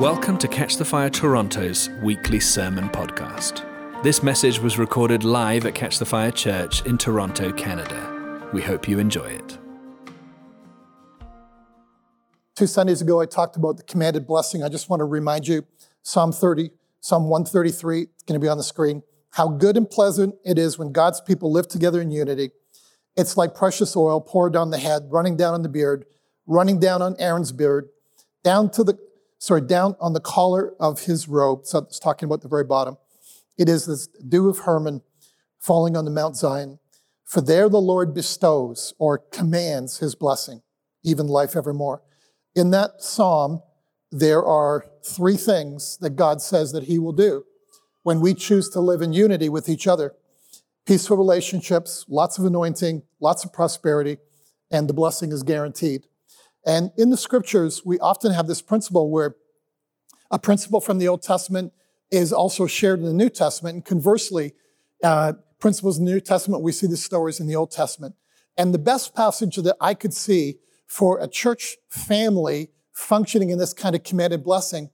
Welcome to Catch the Fire Toronto's weekly sermon podcast. This message was recorded live at Catch the Fire Church in Toronto, Canada. We hope you enjoy it. Two Sundays ago, I talked about the commanded blessing. I just want to remind you Psalm 30, Psalm 133, it's going to be on the screen. How good and pleasant it is when God's people live together in unity. It's like precious oil poured down the head, running down on the beard, running down on Aaron's beard, down to the, sorry, down on the collar of his robe. So it's talking about the very bottom. It is this dew of Hermon falling on the Mount Zion. For there the Lord bestows or commands his blessing, even life evermore. In that psalm, there are three things that God says that he will do when we choose to live in unity with each other peaceful relationships, lots of anointing, lots of prosperity, and the blessing is guaranteed. And in the scriptures, we often have this principle where a principle from the Old Testament is also shared in the New Testament. And conversely, uh, principles in the New Testament, we see the stories in the Old Testament. And the best passage that I could see for a church family functioning in this kind of commanded blessing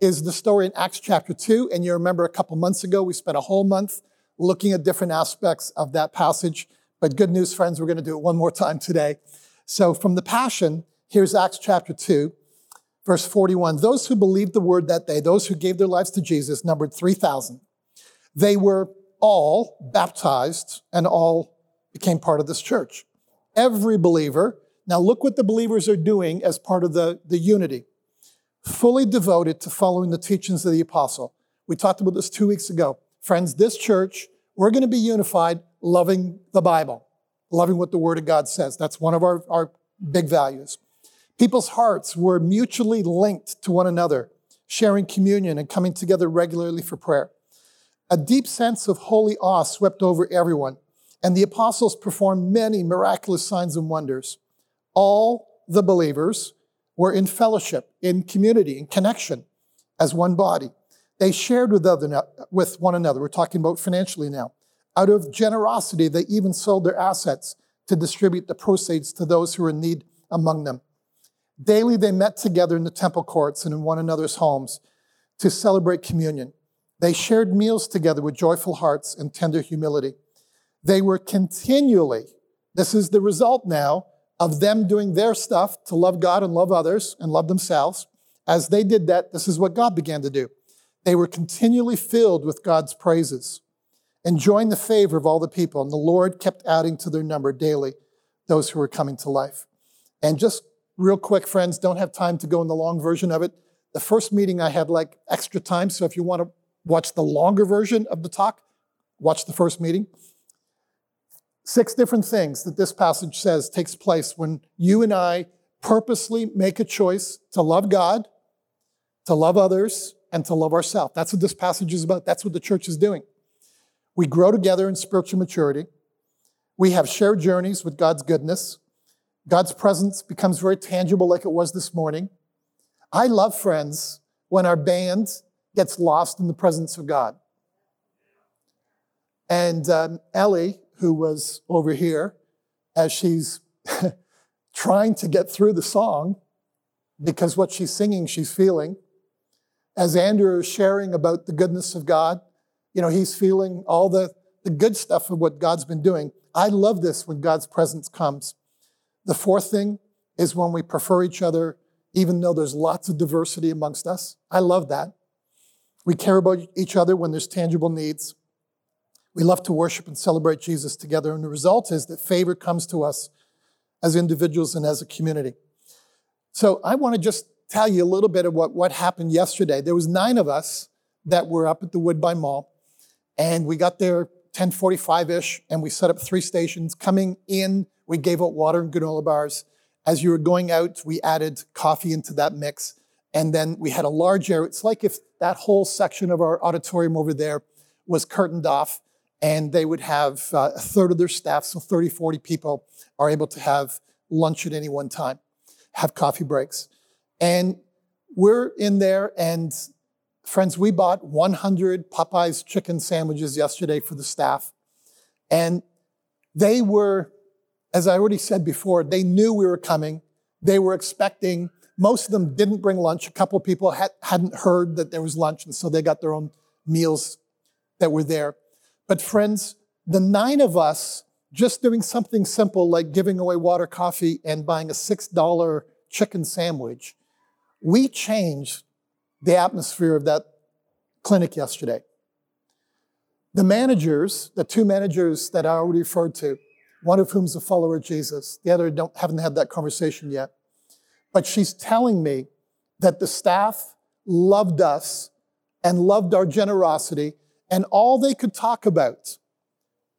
is the story in Acts chapter 2. And you remember a couple months ago, we spent a whole month looking at different aspects of that passage. But good news, friends, we're going to do it one more time today. So from the Passion, here's Acts chapter 2, verse 41. Those who believed the word that day, those who gave their lives to Jesus, numbered 3,000. They were all baptized and all became part of this church. Every believer, now look what the believers are doing as part of the, the unity, fully devoted to following the teachings of the apostle. We talked about this two weeks ago. Friends, this church, we're going to be unified loving the Bible, loving what the Word of God says. That's one of our, our big values. People's hearts were mutually linked to one another, sharing communion and coming together regularly for prayer. A deep sense of holy awe swept over everyone, and the apostles performed many miraculous signs and wonders. All the believers were in fellowship, in community, in connection as one body. They shared with, other, with one another. We're talking about financially now. Out of generosity, they even sold their assets to distribute the proceeds to those who were in need among them. Daily, they met together in the temple courts and in one another's homes to celebrate communion. They shared meals together with joyful hearts and tender humility. They were continually, this is the result now of them doing their stuff to love God and love others and love themselves. As they did that, this is what God began to do. They were continually filled with God's praises, enjoying the favor of all the people, and the Lord kept adding to their number daily those who were coming to life. And just real quick, friends, don't have time to go in the long version of it. The first meeting I had like extra time, so if you want to watch the longer version of the talk, watch the first meeting. Six different things that this passage says takes place when you and I purposely make a choice to love God, to love others, and to love ourselves. That's what this passage is about. That's what the church is doing. We grow together in spiritual maturity. We have shared journeys with God's goodness. God's presence becomes very tangible, like it was this morning. I love, friends, when our band gets lost in the presence of God. And um, Ellie, who was over here, as she's trying to get through the song, because what she's singing, she's feeling, as Andrew is sharing about the goodness of God, you know, he's feeling all the, the good stuff of what God's been doing. I love this when God's presence comes. The fourth thing is when we prefer each other, even though there's lots of diversity amongst us. I love that. We care about each other when there's tangible needs. We love to worship and celebrate Jesus together. And the result is that favor comes to us as individuals and as a community. So I want to just tell you a little bit of what, what happened yesterday. There was nine of us that were up at the Woodbine Mall, and we got there 1045-ish, and we set up three stations. Coming in, we gave out water and granola bars. As you were going out, we added coffee into that mix. And then we had a large area. It's like if that whole section of our auditorium over there was curtained off, and they would have uh, a third of their staff, so 30, 40 people are able to have lunch at any one time, have coffee breaks. And we're in there, and friends, we bought 100 Popeyes chicken sandwiches yesterday for the staff. And they were, as I already said before, they knew we were coming. They were expecting Most of them didn't bring lunch. A couple of people had, hadn't heard that there was lunch, and so they got their own meals that were there. But friends, the nine of us just doing something simple like giving away water, coffee, and buying a $6 chicken sandwich, we changed the atmosphere of that clinic yesterday. The managers, the two managers that I already referred to, one of whom is a follower of Jesus, the other don't, haven't had that conversation yet. But she's telling me that the staff loved us and loved our generosity, and all they could talk about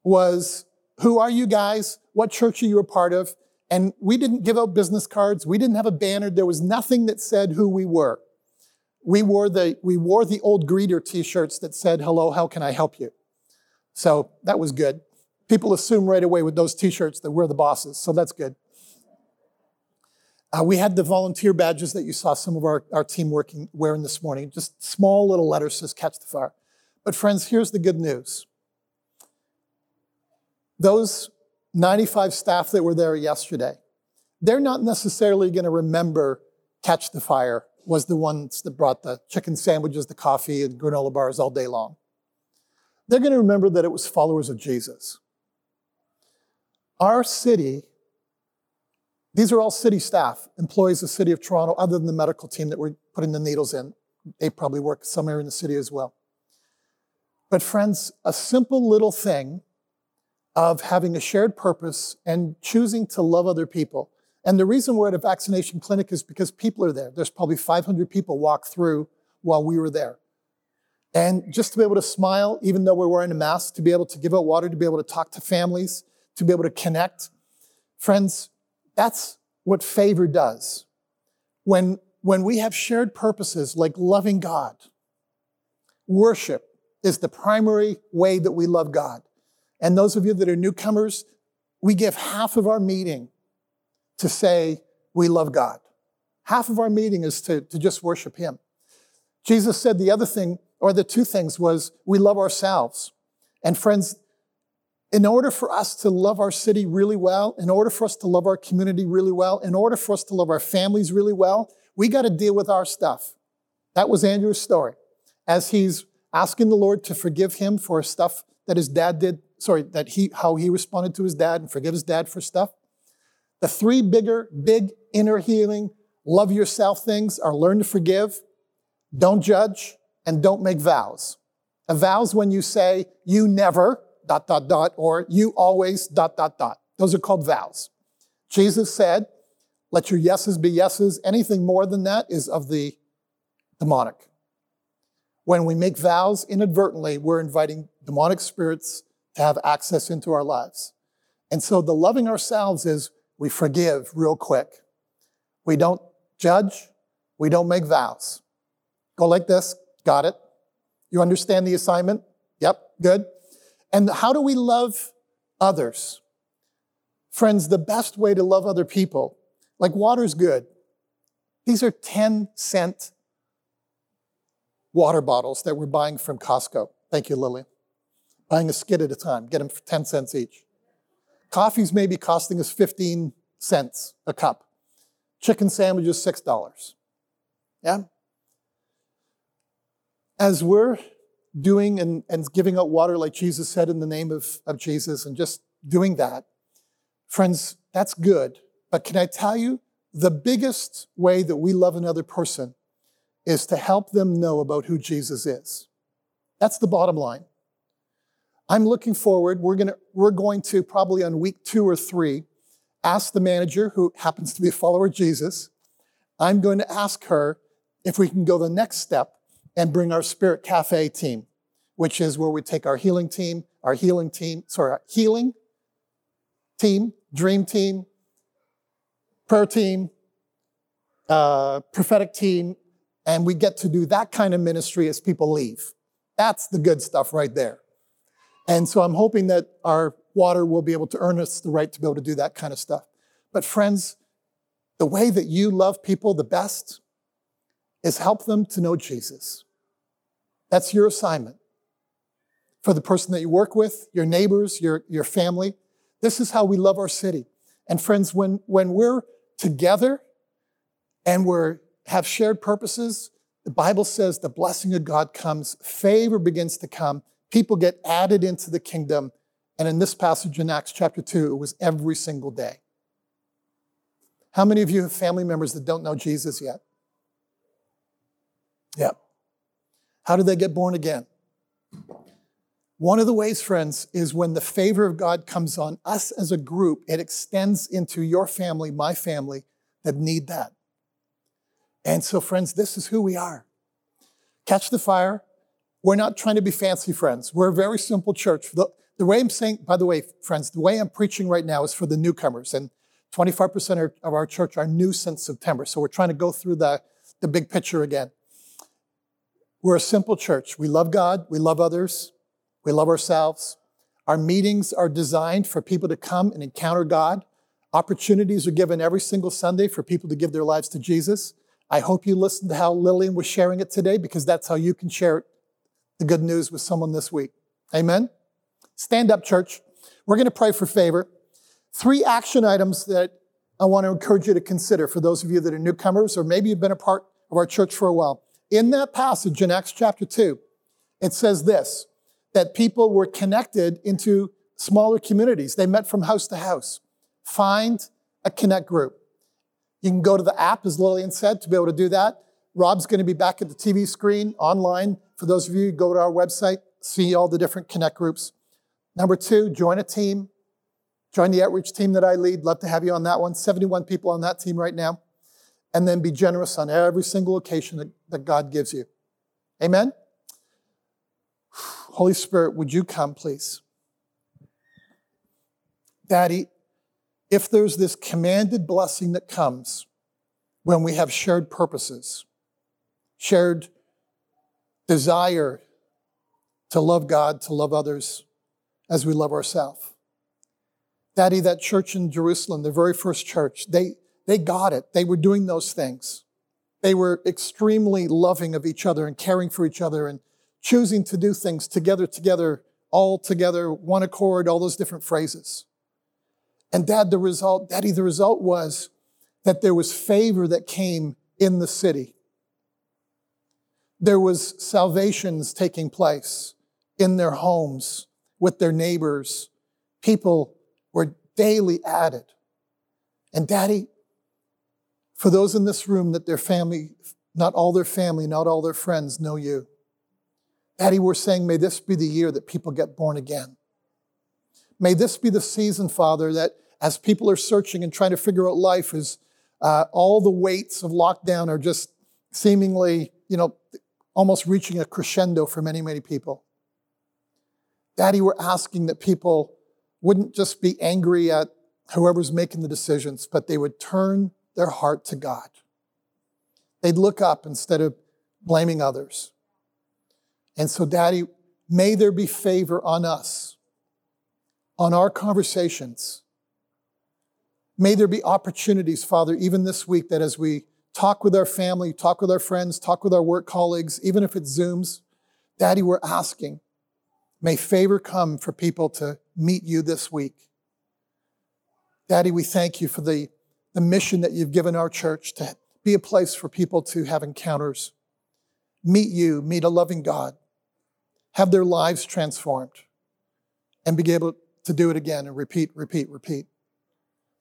was who are you guys? What church are you a part of? And we didn't give out business cards. We didn't have a banner. There was nothing that said who we were. We wore the, we wore the old greeter t-shirts that said, hello, how can I help you? So that was good. People assume right away with those t-shirts that we're the bosses. So that's good. Uh, we had the volunteer badges that you saw some of our, our team working wearing this morning. Just small little letters says catch the fire. But friends, here's the good news. Those 95 staff that were there yesterday, they're not necessarily going to remember Catch the Fire was the ones that brought the chicken sandwiches, the coffee, and granola bars all day long. They're going to remember that it was followers of Jesus. Our city, these are all city staff, employees of the city of Toronto, other than the medical team that we're putting the needles in. They probably work somewhere in the city as well. But friends, a simple little thing of having a shared purpose and choosing to love other people. And the reason we're at a vaccination clinic is because people are there. There's probably 500 people walk through while we were there. And just to be able to smile, even though we're wearing a mask, to be able to give out water, to be able to talk to families, to be able to connect. Friends, that's what favor does. When, when we have shared purposes like loving God, worship is the primary way that we love God. And those of you that are newcomers, we give half of our meeting to say we love God. Half of our meeting is to, to just worship Him. Jesus said the other thing, or the two things, was we love ourselves. And friends, in order for us to love our city really well, in order for us to love our community really well, in order for us to love our families really well, we got to deal with our stuff. That was Andrew's story. As he's asking the Lord to forgive him for stuff that his dad did sorry, that he, how he responded to his dad and forgive his dad for stuff. The three bigger, big inner healing, love yourself things are learn to forgive, don't judge, and don't make vows. A vow's when you say, you never, dot, dot, dot, or you always, dot, dot, dot. Those are called vows. Jesus said, let your yeses be yeses. Anything more than that is of the demonic. When we make vows inadvertently, we're inviting demonic spirits to have access into our lives. And so the loving ourselves is we forgive real quick. We don't judge. We don't make vows. Go like this. Got it. You understand the assignment? Yep. Good. And how do we love others? Friends, the best way to love other people, like water's good. These are 10 cent water bottles that we're buying from Costco. Thank you, Lily buying a skid at a time, get them for 10 cents each. Coffee's maybe costing us 15 cents a cup. Chicken sandwiches, $6. Yeah? As we're doing and, and giving out water like Jesus said in the name of, of Jesus and just doing that, friends, that's good. But can I tell you, the biggest way that we love another person is to help them know about who Jesus is. That's the bottom line. I'm looking forward. We're, gonna, we're going to probably on week two or three ask the manager, who happens to be a follower of Jesus, I'm going to ask her if we can go the next step and bring our Spirit Cafe team, which is where we take our healing team, our healing team, sorry, our healing team, dream team, prayer team, uh, prophetic team, and we get to do that kind of ministry as people leave. That's the good stuff right there. And so I'm hoping that our water will be able to earn us the right to be able to do that kind of stuff. But friends, the way that you love people the best is help them to know Jesus. That's your assignment. For the person that you work with, your neighbors, your, your family. This is how we love our city. And friends, when, when we're together and we're have shared purposes, the Bible says the blessing of God comes, favor begins to come, people get added into the kingdom. And in this passage in Acts chapter 2, it was every single day. How many of you have family members that don't know Jesus yet? Yep. How did they get born again? One of the ways, friends, is when the favor of God comes on us as a group, it extends into your family, my family, that need that. And so, friends, this is who we are. Catch the fire. We're not trying to be fancy, friends. We're a very simple church. The, the way I'm saying, by the way, friends, the way I'm preaching right now is for the newcomers. And 25% of our church are new since September. So we're trying to go through the, the big picture again. We're a simple church. We love God, we love others, we love ourselves. Our meetings are designed for people to come and encounter God. Opportunities are given every single Sunday for people to give their lives to Jesus. I hope you listened to how Lillian was sharing it today because that's how you can share the good news with someone this week. Amen? Stand up, church. We're going to pray for favor. Three action items that I want to encourage you to consider for those of you that are newcomers or maybe you've been a part of our church for a while. In that passage in Acts chapter 2, it says this that people were connected into smaller communities. They met from house to house. Find a connect group. You can go to the app, as Lillian said, to be able to do that. Rob's going to be back at the TV screen online. For those of you, who go to our website, see all the different connect groups. Number two, join a team. Join the outreach team that I lead. Love to have you on that one. 71 people on that team right now and then be generous on every single occasion that, that God gives you. Amen? Holy Spirit, would you come, please? Daddy, if there's this commanded blessing that comes when we have shared purposes, shared desire to love God, to love others as we love ourselves. Daddy, that church in Jerusalem, the very first church, they, they got it. They were doing those things. They were extremely loving of each other and caring for each other and choosing to do things together, together, all together, one accord, all those different phrases. And dad, the result, daddy, the result was that there was favor that came in the city. There was salvations taking place in their homes with their neighbors. People were daily added. And daddy, for those in this room that their family, not all their family, not all their friends know you. Daddy, we're saying, may this be the year that people get born again. May this be the season, Father, that as people are searching and trying to figure out life, as uh, all the weights of lockdown are just seemingly, you know, almost reaching a crescendo for many, many people. Daddy, we're asking that people wouldn't just be angry at whoever's making the decisions, but they would turn their heart to God. They'd look up instead of blaming others. And so, Daddy, may there be favor on us, on our conversations. May there be opportunities, Father, even this week, that as we talk with our family, talk with our friends, talk with our work colleagues, even if it's Zooms, Daddy, we're asking, may favor come for people to meet you this week. Daddy, we thank you for the the mission that you've given our church to be a place for people to have encounters, meet you, meet a loving God, have their lives transformed, and be able to do it again and repeat, repeat, repeat.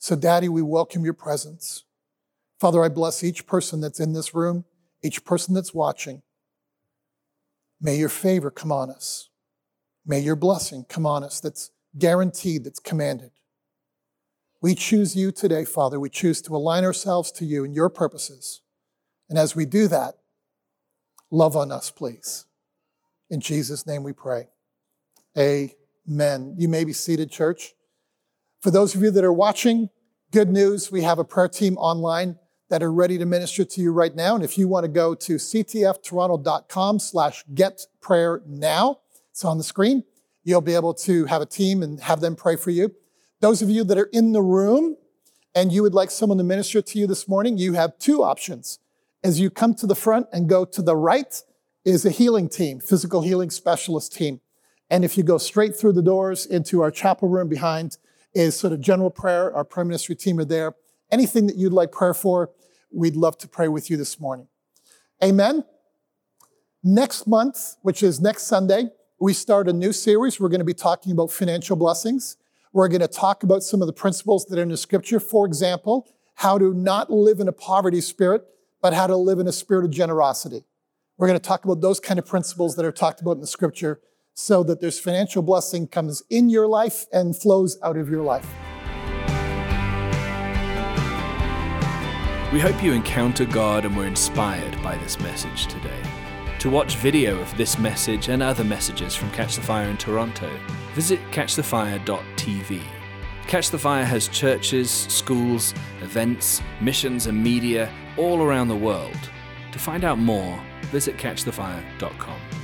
So, Daddy, we welcome your presence. Father, I bless each person that's in this room, each person that's watching. May your favor come on us. May your blessing come on us that's guaranteed, that's commanded. We choose you today, Father. We choose to align ourselves to you and your purposes. And as we do that, love on us, please. In Jesus' name we pray. Amen. You may be seated, church. For those of you that are watching, good news. We have a prayer team online that are ready to minister to you right now. And if you want to go to ctftoronto.com slash get prayer now, it's on the screen. You'll be able to have a team and have them pray for you. Those of you that are in the room and you would like someone to minister to you this morning, you have two options. As you come to the front and go to the right is a healing team, physical healing specialist team. And if you go straight through the doors into our chapel room behind is sort of general prayer. Our prayer ministry team are there. Anything that you'd like prayer for, we'd love to pray with you this morning. Amen. Next month, which is next Sunday, we start a new series. We're going to be talking about financial blessings. We're going to talk about some of the principles that are in the scripture. For example, how to not live in a poverty spirit, but how to live in a spirit of generosity. We're going to talk about those kind of principles that are talked about in the scripture so that there's financial blessing comes in your life and flows out of your life. We hope you encounter God and were inspired by this message today. To watch video of this message and other messages from Catch the Fire in Toronto, visit catchthefire.tv. Catch the Fire has churches, schools, events, missions, and media all around the world. To find out more, visit catchthefire.com.